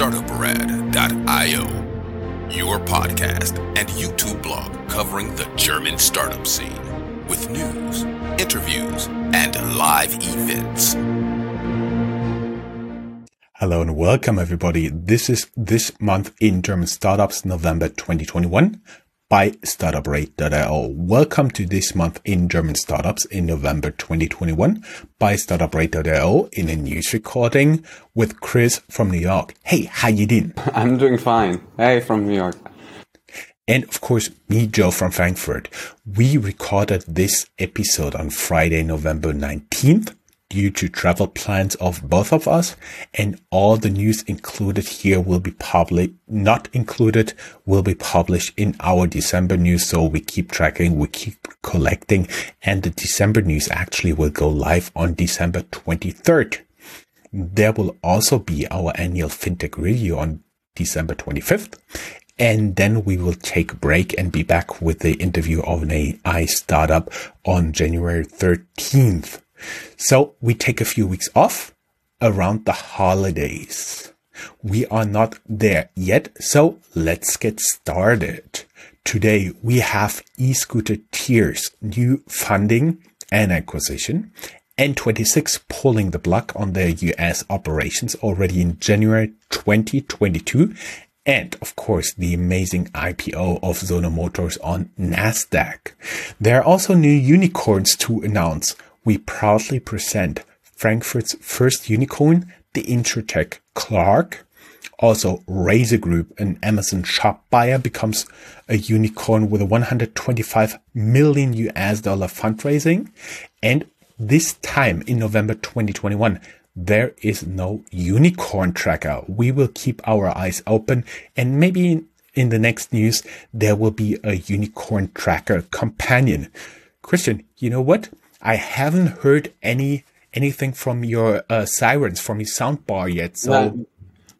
startuprad.io, your podcast and YouTube blog covering the German startup scene with news, interviews, and live events. Hello and welcome everybody. This is this month in German startups, November 2021 by startuprad.io. Welcome to this month in German startups in November 2021 by startuprad.io in a news recording with Chris from New York. Hey, how you doing? I'm doing fine. Hey, from New York. And of course, me, Joe from Frankfurt. We recorded this episode on Friday, November 19th due to travel plans of both of us and all the news included here will be public not included will be published in our December news so we keep tracking we keep collecting and the December news actually will go live on December 23rd there will also be our annual fintech review on December 25th and then we will take a break and be back with the interview of an AI startup on January 13th. So we take a few weeks off around the holidays. We are not there yet, so let's get started. Today we have e-scooter tiers, new funding and acquisition, N26 pulling the plug on their US operations already in January 2022, and of course the amazing IPO of Sono Motors on Nasdaq. There are also new unicorns to announce we proudly present Frankfurt's first unicorn, the Insurtech Clark. Also, Razor Group, an Amazon shop buyer, becomes a unicorn with a 125 million US dollar fundraising. And this time in November 2021, there is no unicorn tracker. We will keep our eyes open and maybe in the next news, there will be a unicorn tracker companion. Christian, you know what? I haven't heard any anything from your uh, sirens from your soundbar yet. So,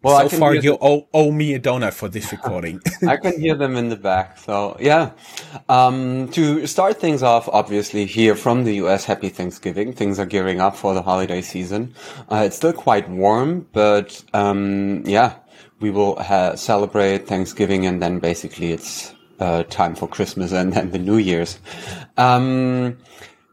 well, so far you owe, owe, me a donut for this recording. I can hear them in the back. So yeah, um, to start things off, obviously here from the US, happy Thanksgiving. Things are gearing up for the holiday season. Uh, it's still quite warm, but um, yeah, we will ha- celebrate Thanksgiving and then basically it's uh, time for Christmas and then the New Year's. Um,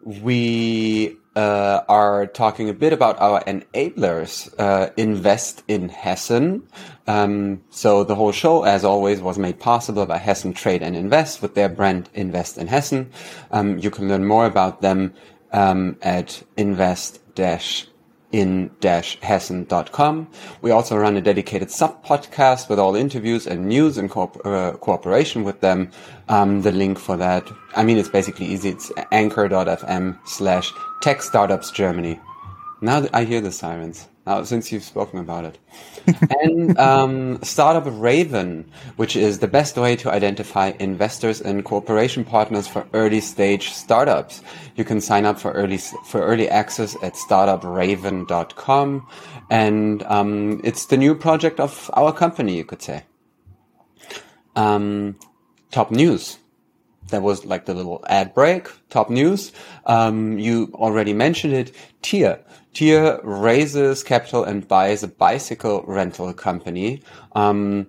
we uh, are talking a bit about our enablers, uh, Invest in Hessen. Um, so the whole show, as always, was made possible by Hessen Trade and Invest with their brand Invest in Hessen. Um, you can learn more about them um, at invest in-hessen.com. We also run a dedicated sub podcast with all interviews and news in co- uh, cooperation with them. Um, the link for that, I mean, it's basically easy. It's anchor.fm slash tech startups Germany. Now I hear the sirens. Now, since you've spoken about it. and um, Startup Raven, which is the best way to identify investors and cooperation partners for early stage startups. You can sign up for early for early access at startupraven.com, and um, it's the new project of our company, you could say. Um, top news that was like the little ad break. Top news. Um, you already mentioned it. Tier. Tier raises capital and buys a bicycle rental company. Um,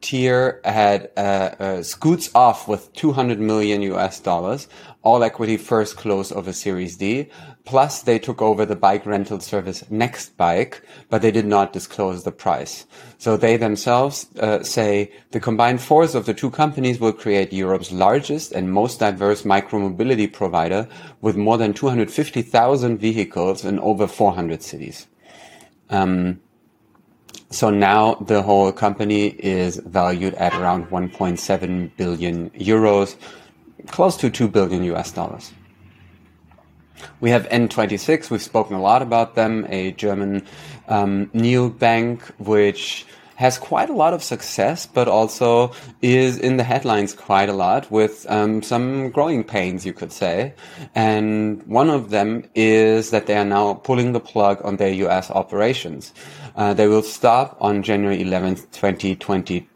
Tier had uh, uh, scoots off with 200 million US dollars, all equity first close of a Series D. Plus, they took over the bike rental service Nextbike, but they did not disclose the price. So they themselves uh, say the combined force of the two companies will create Europe's largest and most diverse micromobility provider with more than 250,000 vehicles in over 400 cities. Um, so now the whole company is valued at around 1.7 billion euros, close to 2 billion US dollars. We have N26. We've spoken a lot about them, a German um, neobank which has quite a lot of success, but also is in the headlines quite a lot with um, some growing pains, you could say. And one of them is that they are now pulling the plug on their US operations. Uh, they will stop on January 11th, 2020.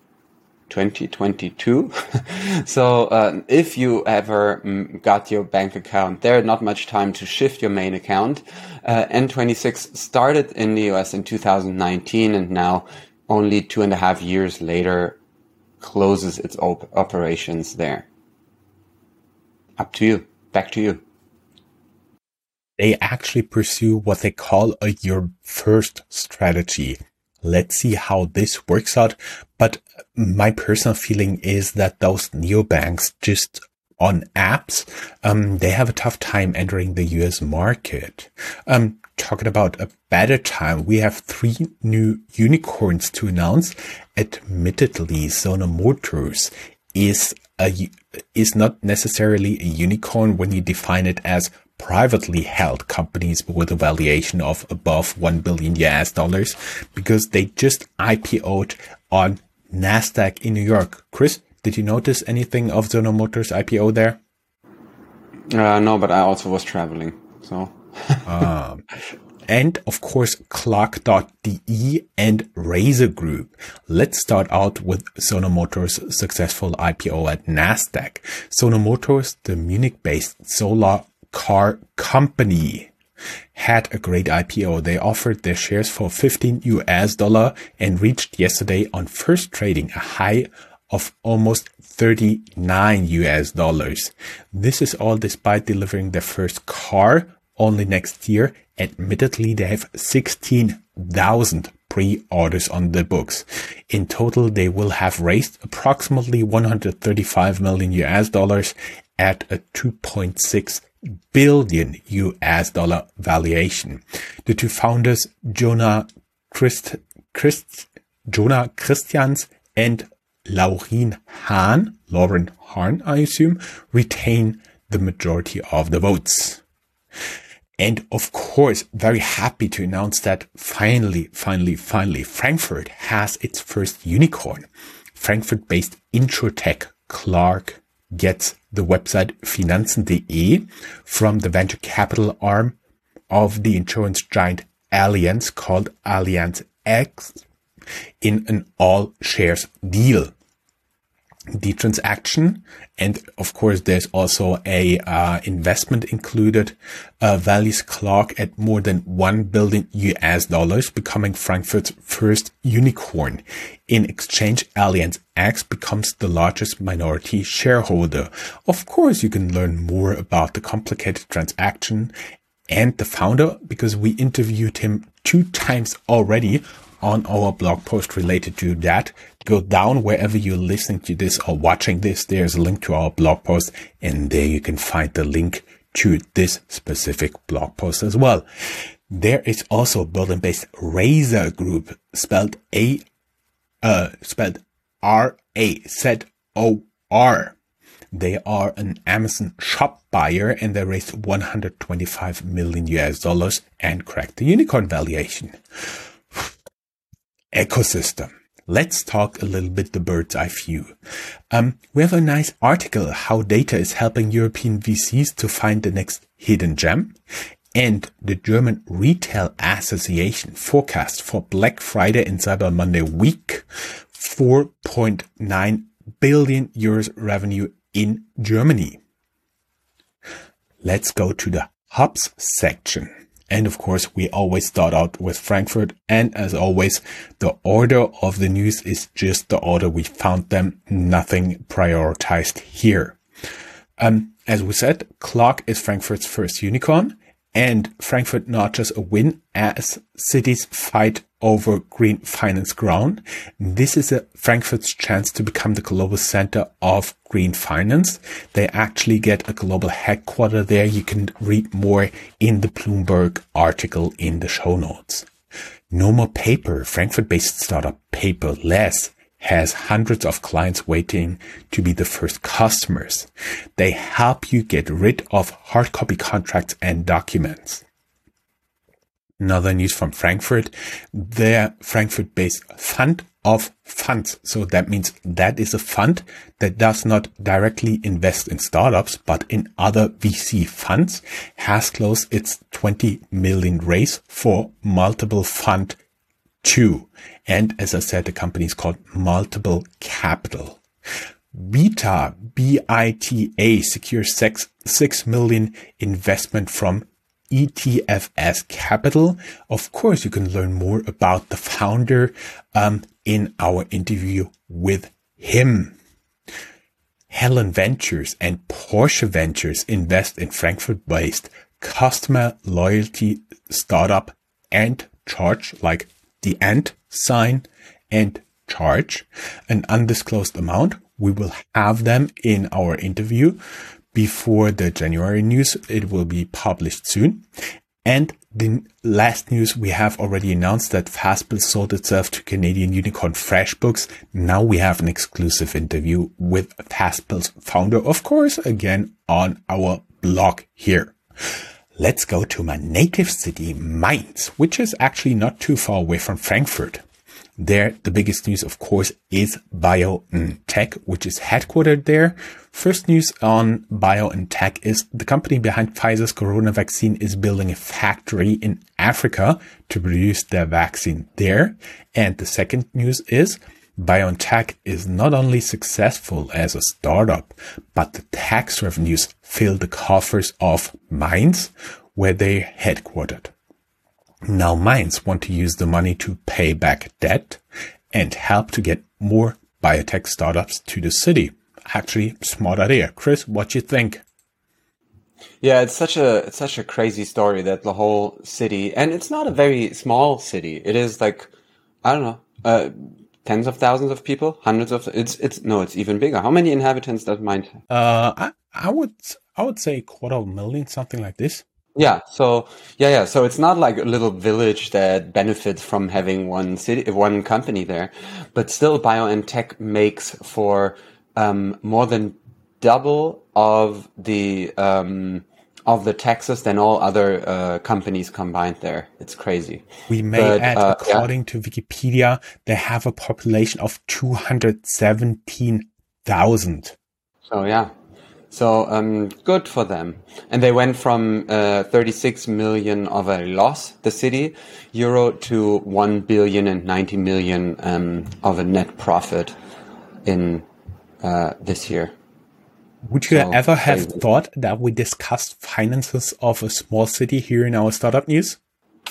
2022. so uh, if you ever mm, got your bank account there, not much time to shift your main account. Uh, N26 started in the US in 2019 and now only two and a half years later closes its op- operations there. Up to you. Back to you. They actually pursue what they call a your first strategy. Let's see how this works out. But my personal feeling is that those neobanks just on apps, um, they have a tough time entering the US market. Um, talking about a better time, we have three new unicorns to announce. Admittedly, Sono Motors is a, is not necessarily a unicorn when you define it as privately held companies with a valuation of above 1 billion US dollars because they just IPO'd on NASDAQ in New York. Chris, did you notice anything of Sono Motors IPO there? Uh, no, but I also was traveling, so. um, and of course Clark.de and Razor Group. Let's start out with Sono Motors' successful IPO at Nasdaq. Sono Motors, the Munich-based solar car company, had a great IPO. They offered their shares for 15 US dollar and reached yesterday on first trading a high of almost 39 US dollars. This is all despite delivering their first car only next year. Admittedly, they have 16,000 pre-orders on the books. In total, they will have raised approximately 135 million US dollars at a 2.6 billion US dollar valuation. The two founders, Jonah Christ, Christ, Jona Christians and Laurin Hahn, Lauren Hahn, I assume, retain the majority of the votes. And of course, very happy to announce that finally, finally, finally, Frankfurt has its first unicorn. Frankfurt based Insurtech Clark gets the website Finanzen.de from the venture capital arm of the insurance giant Allianz called Allianz X in an all shares deal the transaction. And of course there's also a uh, investment included. Uh, values Clark at more than 1 billion US dollars becoming Frankfurt's first unicorn in exchange. Allianz X becomes the largest minority shareholder. Of course you can learn more about the complicated transaction and the founder because we interviewed him two times already on our blog post related to that. Go down wherever you're listening to this or watching this. There's a link to our blog post and there you can find the link to this specific blog post as well. There is also Berlin-based Razor Group spelled A, uh, spelled R-A-Z-O-R. They are an Amazon shop buyer and they raised 125 million US dollars and cracked the unicorn valuation ecosystem. Let's talk a little bit the bird's eye view. Um, we have a nice article how data is helping European VCs to find the next hidden gem. And the German Retail Association forecast for Black Friday and Cyber Monday week 4.9 billion euros revenue in Germany. Let's go to the hubs section. And of course, we always start out with Frankfurt. And as always, the order of the news is just the order we found them. Nothing prioritized here. Um, as we said, Clark is Frankfurt's first unicorn and Frankfurt notches a win as cities fight over green finance ground. This is a Frankfurt's chance to become the global center of green finance. They actually get a global headquarter there. You can read more in the Bloomberg article in the show notes. No more paper. Frankfurt based startup Paperless has hundreds of clients waiting to be the first customers. They help you get rid of hard copy contracts and documents. Another news from Frankfurt, their Frankfurt based fund of funds. So that means that is a fund that does not directly invest in startups, but in other VC funds has closed its 20 million raise for multiple fund two. And as I said, the company is called Multiple Capital. Bita, B-I-T-A secures six, 6 million investment from ETFS Capital. Of course, you can learn more about the founder, um, in our interview with him. Helen Ventures and Porsche Ventures invest in Frankfurt based customer loyalty startup and charge like the and sign and charge an undisclosed amount. We will have them in our interview before the January news. It will be published soon. And the last news we have already announced that Fastbill sold itself to Canadian unicorn FreshBooks. Now we have an exclusive interview with Fastbill's founder, of course, again on our blog here. Let's go to my native city, Mainz, which is actually not too far away from Frankfurt. There, the biggest news, of course, is BioNTech, which is headquartered there. First news on BioNTech is the company behind Pfizer's corona vaccine is building a factory in Africa to produce their vaccine there. And the second news is BioNTech is not only successful as a startup, but the tax revenues fill the coffers of Mainz, where they're headquartered. Now Mainz want to use the money to pay back debt and help to get more biotech startups to the city. Actually, smart idea. Chris, what you think? Yeah, it's such a it's such a crazy story that the whole city, and it's not a very small city. It is like I don't know, uh, tens of thousands of people, hundreds of. It's it's no, it's even bigger. How many inhabitants does Mainz? Uh, I I would I would say quarter of a million, something like this. Yeah. So yeah, yeah. So it's not like a little village that benefits from having one city, one company there, but still, BioNTech makes for um, more than double of the um, of the taxes than all other uh, companies combined. There, it's crazy. We may but, add, uh, according yeah. to Wikipedia, they have a population of two hundred seventeen thousand. So yeah, so um, good for them. And they went from uh, 36 million of a loss, the city, euro, to 1 billion and 90 million um, of a net profit in uh, this year. Would you so, ever have thought that we discussed finances of a small city here in our startup news?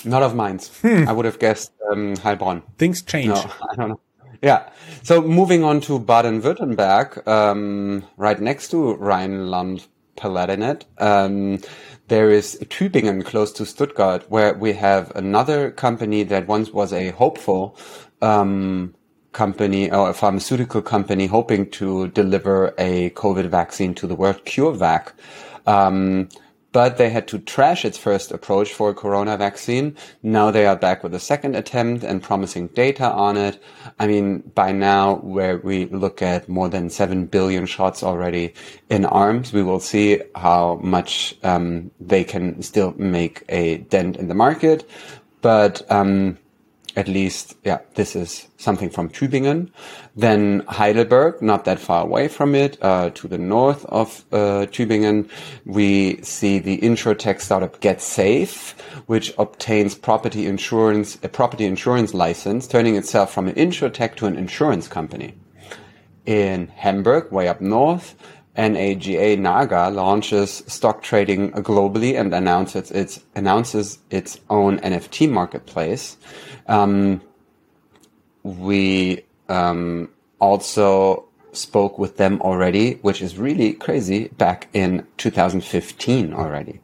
Not of mine. Hmm. I would have guessed um, Heilbronn. Things change. No, I don't know. Yeah. So moving on to Baden-Württemberg, um, right next to Rhineland-Palatinate, um, there is Tübingen close to Stuttgart, where we have another company that once was a hopeful um, company or a pharmaceutical company hoping to deliver a COVID vaccine to the world, CureVac. Um, but they had to trash its first approach for a corona vaccine. Now they are back with a second attempt and promising data on it. I mean, by now, where we look at more than 7 billion shots already in arms, we will see how much um, they can still make a dent in the market. But um, at least, yeah, this is something from Tübingen. Then Heidelberg, not that far away from it, uh, to the north of uh, Tübingen, we see the insurtech startup GetSafe, which obtains property insurance, a property insurance license, turning itself from an insurtech to an insurance company. In Hamburg, way up north, NAGA Naga launches stock trading globally and announces its announces its own NFT marketplace. Um, we um, also spoke with them already, which is really crazy, back in 2015 already.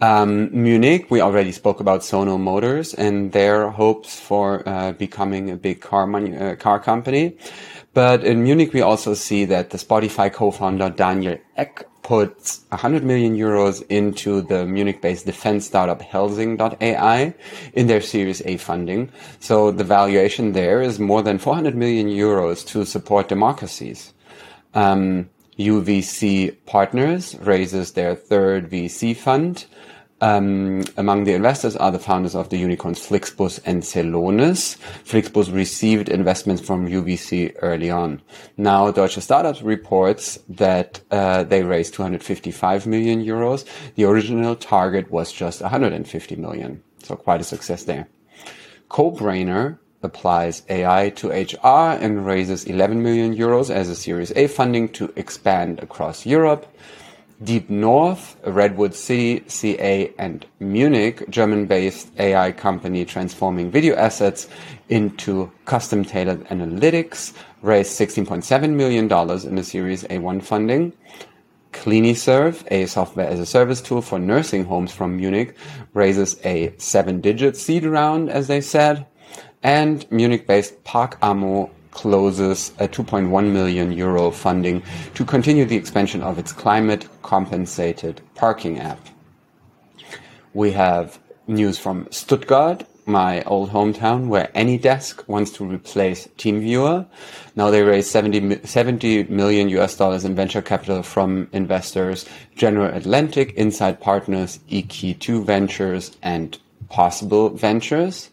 Um, Munich, we already spoke about Sono Motors and their hopes for uh, becoming a big car, uh, car company. But in Munich, we also see that the Spotify co-founder Daniel Ek puts 100 million euros into the Munich-based defense startup Helsing.ai in their Series A funding. So the valuation there is more than 400 million euros to support democracies. Um, UVC Partners raises their third VC fund um, among the investors are the founders of the unicorns Flixbus and Celonis. Flixbus received investments from UVC early on. Now, Deutsche Startups reports that uh, they raised 255 million euros. The original target was just 150 million. So quite a success there. CoBrainer applies AI to HR and raises 11 million euros as a Series A funding to expand across Europe. Deep North, Redwood City, CA, and Munich, German-based AI company transforming video assets into custom-tailored analytics, raised $16.7 million in the Series A1 funding. Cliniserve, a software as a service tool for nursing homes from Munich, raises a seven-digit seed round, as they said. And Munich-based ParkAmmo closes a 2.1 million euro funding to continue the expansion of its climate compensated parking app. We have news from Stuttgart, my old hometown, where AnyDesk wants to replace TeamViewer. Now they raised 70, 70 million US dollars in venture capital from investors General Atlantic, Insight Partners, EQT Ventures, and Possible Ventures.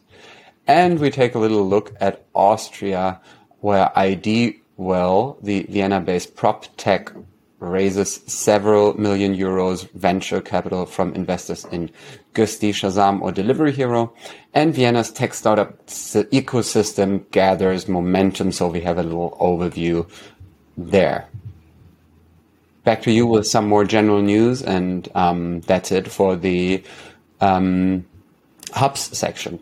And we take a little look at Austria, where ID Well, the Vienna-based prop tech raises several million euros venture capital from investors in Gusti, Shazam, or Delivery Hero. And Vienna's tech startup ecosystem gathers momentum. So we have a little overview there. Back to you with some more general news. And um, that's it for the um, hubs section.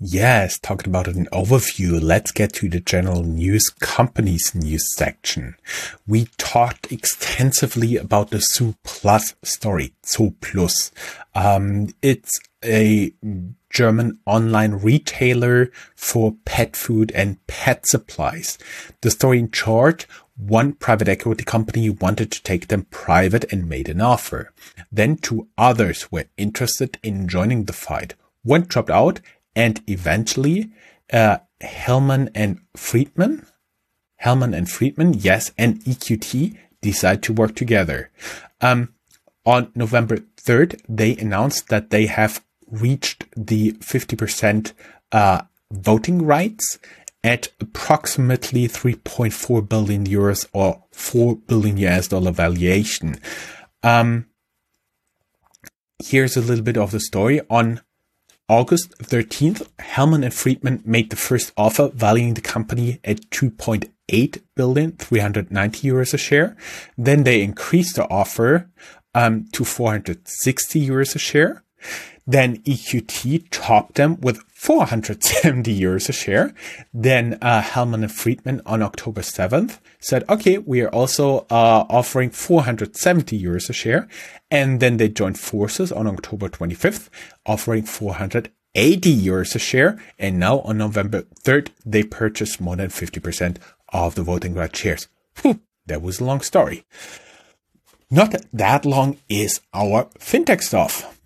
Yes, talking about an overview, let's get to the general news companies news section. We talked extensively about the Zoo Plus story, Zoo Plus. Um, it's a German online retailer for pet food and pet supplies. The story in short, one private equity company wanted to take them private and made an offer. Then two others were interested in joining the fight. One dropped out and eventually uh, Hellman and Friedman, Hellman and Friedman, yes, and EQT decide to work together. Um, on November 3rd, they announced that they have reached the 50% uh, voting rights at approximately 3.4 billion euros or 4 billion US dollar valuation. Um, here's a little bit of the story on August 13th, Hellman and Friedman made the first offer valuing the company at 2.8 billion, 390 euros a share. Then they increased the offer um, to 460 euros a share. Then EQT topped them with 470 euros a share. Then uh, Hellman and Friedman on October 7th said, okay, we are also uh, offering 470 euros a share. And then they joined forces on October 25th, offering 480 euros a share. And now on November 3rd, they purchased more than 50% of the voting rights shares. Whew, that was a long story. Not that long is our fintech stuff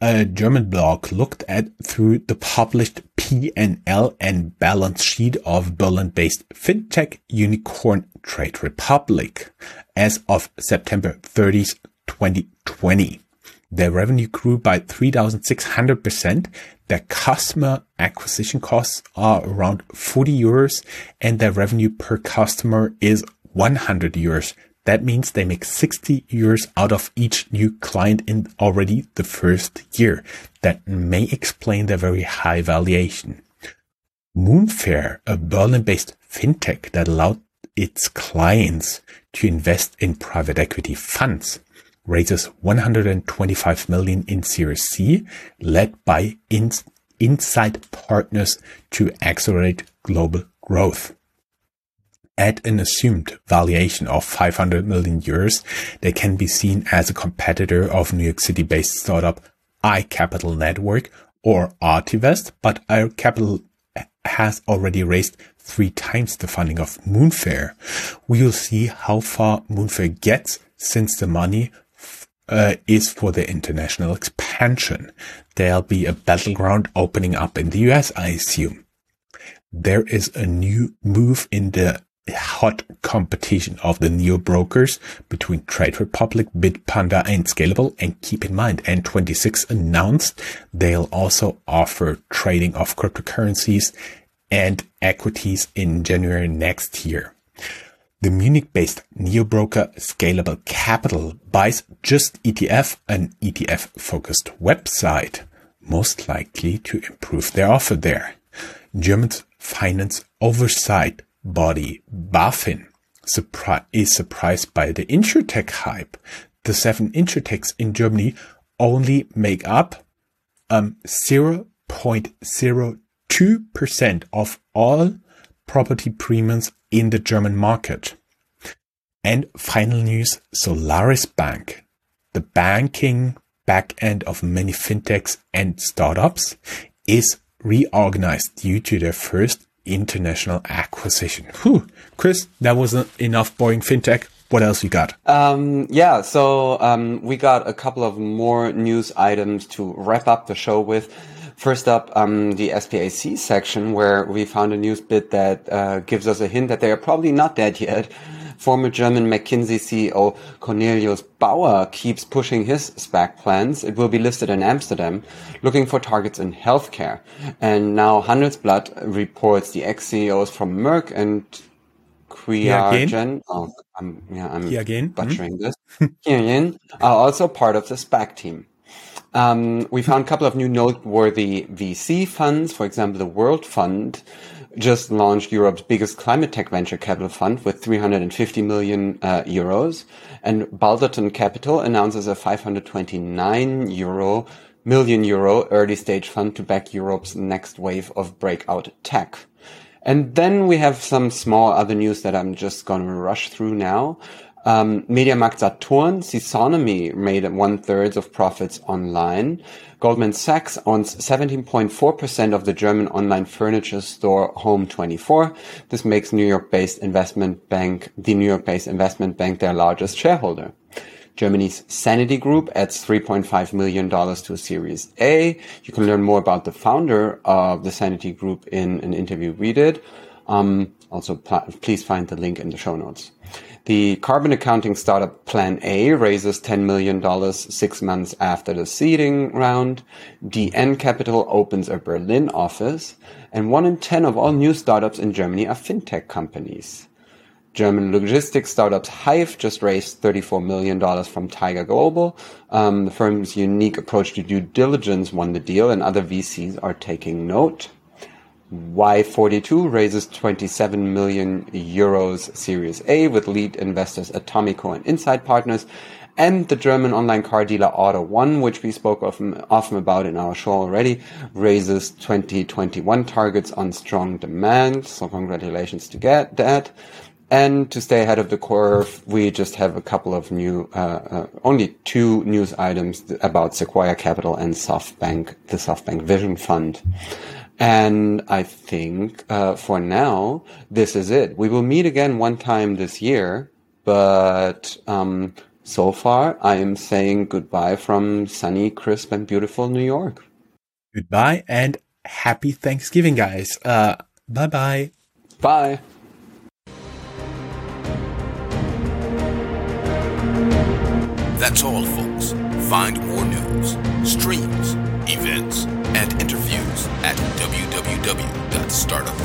a German blog looked at through the published P&L and balance sheet of Berlin-based fintech unicorn Trade Republic as of September 30th, 2020. Their revenue grew by 3,600%. Their customer acquisition costs are around 40 euros and their revenue per customer is 100 euros. That means they make 60 euros out of each new client in already the first year. That may explain their very high valuation. Moonfare, a Berlin-based fintech that allowed its clients to invest in private equity funds, raises 125 million in Series C, led by Insight Partners to accelerate global growth at an assumed valuation of 500 million euros, they can be seen as a competitor of New York City based startup iCapital Network or Artivest, but iCapital has already raised three times the funding of Moonfare. We will see how far Moonfare gets since the money uh, is for the international expansion. There'll be a battleground opening up in the US, I assume. There is a new move in the hot competition of the neo brokers between Trade Republic, Bitpanda, and Scalable. And keep in mind, N26 announced they'll also offer trading of cryptocurrencies and equities in January next year. The Munich-based neo-broker Scalable Capital buys Just ETF, an ETF-focused website, most likely to improve their offer there. German's finance oversight body BaFin surpri- is surprised by the insurtech hype. the seven insurtechs in Germany only make up um, 0.02% of all property premiums in the German market. And final news, Solaris Bank, the banking back end of many fintechs and startups, is reorganized due to their first international acquisition. Whew. Chris, that wasn't enough boring fintech. What else you got? Um, yeah, so um, we got a couple of more news items to wrap up the show with. First up, um, the SPAC section, where we found a news bit that uh, gives us a hint that they are probably not dead yet. Former German McKinsey CEO Cornelius Baur keeps pushing his SPAC plans. It will be listed in Amsterdam, looking for targets in healthcare. And now Handelsblatt reports the ex-CEOs from Merck and Qiagen. Oh, I'm, yeah, I'm Qiagen. butchering mm-hmm. this. Qiagen are also part of the SPAC team. Um, we found a couple of new noteworthy VC funds. For example, the World Fund just launched Europe's biggest climate tech venture capital fund with 350 million uh, euros. And Balderton Capital announces a 529 euro million euro early stage fund to back Europe's next wave of breakout tech. And then we have some small other news that I'm just going to rush through now. Um, MediaMarkt Saturn, Ceconomy made one third of profits online. Goldman Sachs owns 17.4% of the German online furniture store Home24. This makes New York-based investment bank, the New York-based investment bank their largest shareholder. Germany's Sanity Group adds $3.5 million to a Series A. You can learn more about the founder of the Sanity Group in an interview we did. Um, also, please find the link in the show notes. The carbon accounting startup Plan A raises $10 million six months after the seeding round. DN Capital opens a Berlin office. And one in 10 of all new startups in Germany are fintech companies. German logistics startup Hive just raised $34 million from Tiger Global. Um, the firm's unique approach to due diligence won the deal, and other VCs are taking note. Y42 raises 27 million euros Series A with lead investors Atomico and Insight Partners and the German online car dealer AUTO1, which we spoke often, often about in our show already, raises 2021 targets on strong demand. So congratulations to get that. And to stay ahead of the curve, we just have a couple of new, uh, uh, only two news items about Sequoia Capital and SoftBank, the SoftBank Vision Fund. And I think uh, for now, this is it. We will meet again one time this year, but um, so far, I am saying goodbye from sunny, crisp, and beautiful New York. Goodbye and happy Thanksgiving, guys. Uh, bye bye. Bye. That's all, folks. Find more news,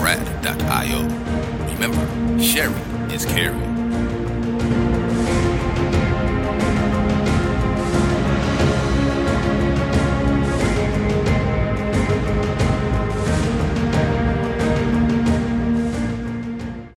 www.startuprad.io. Remember, sharing is caring.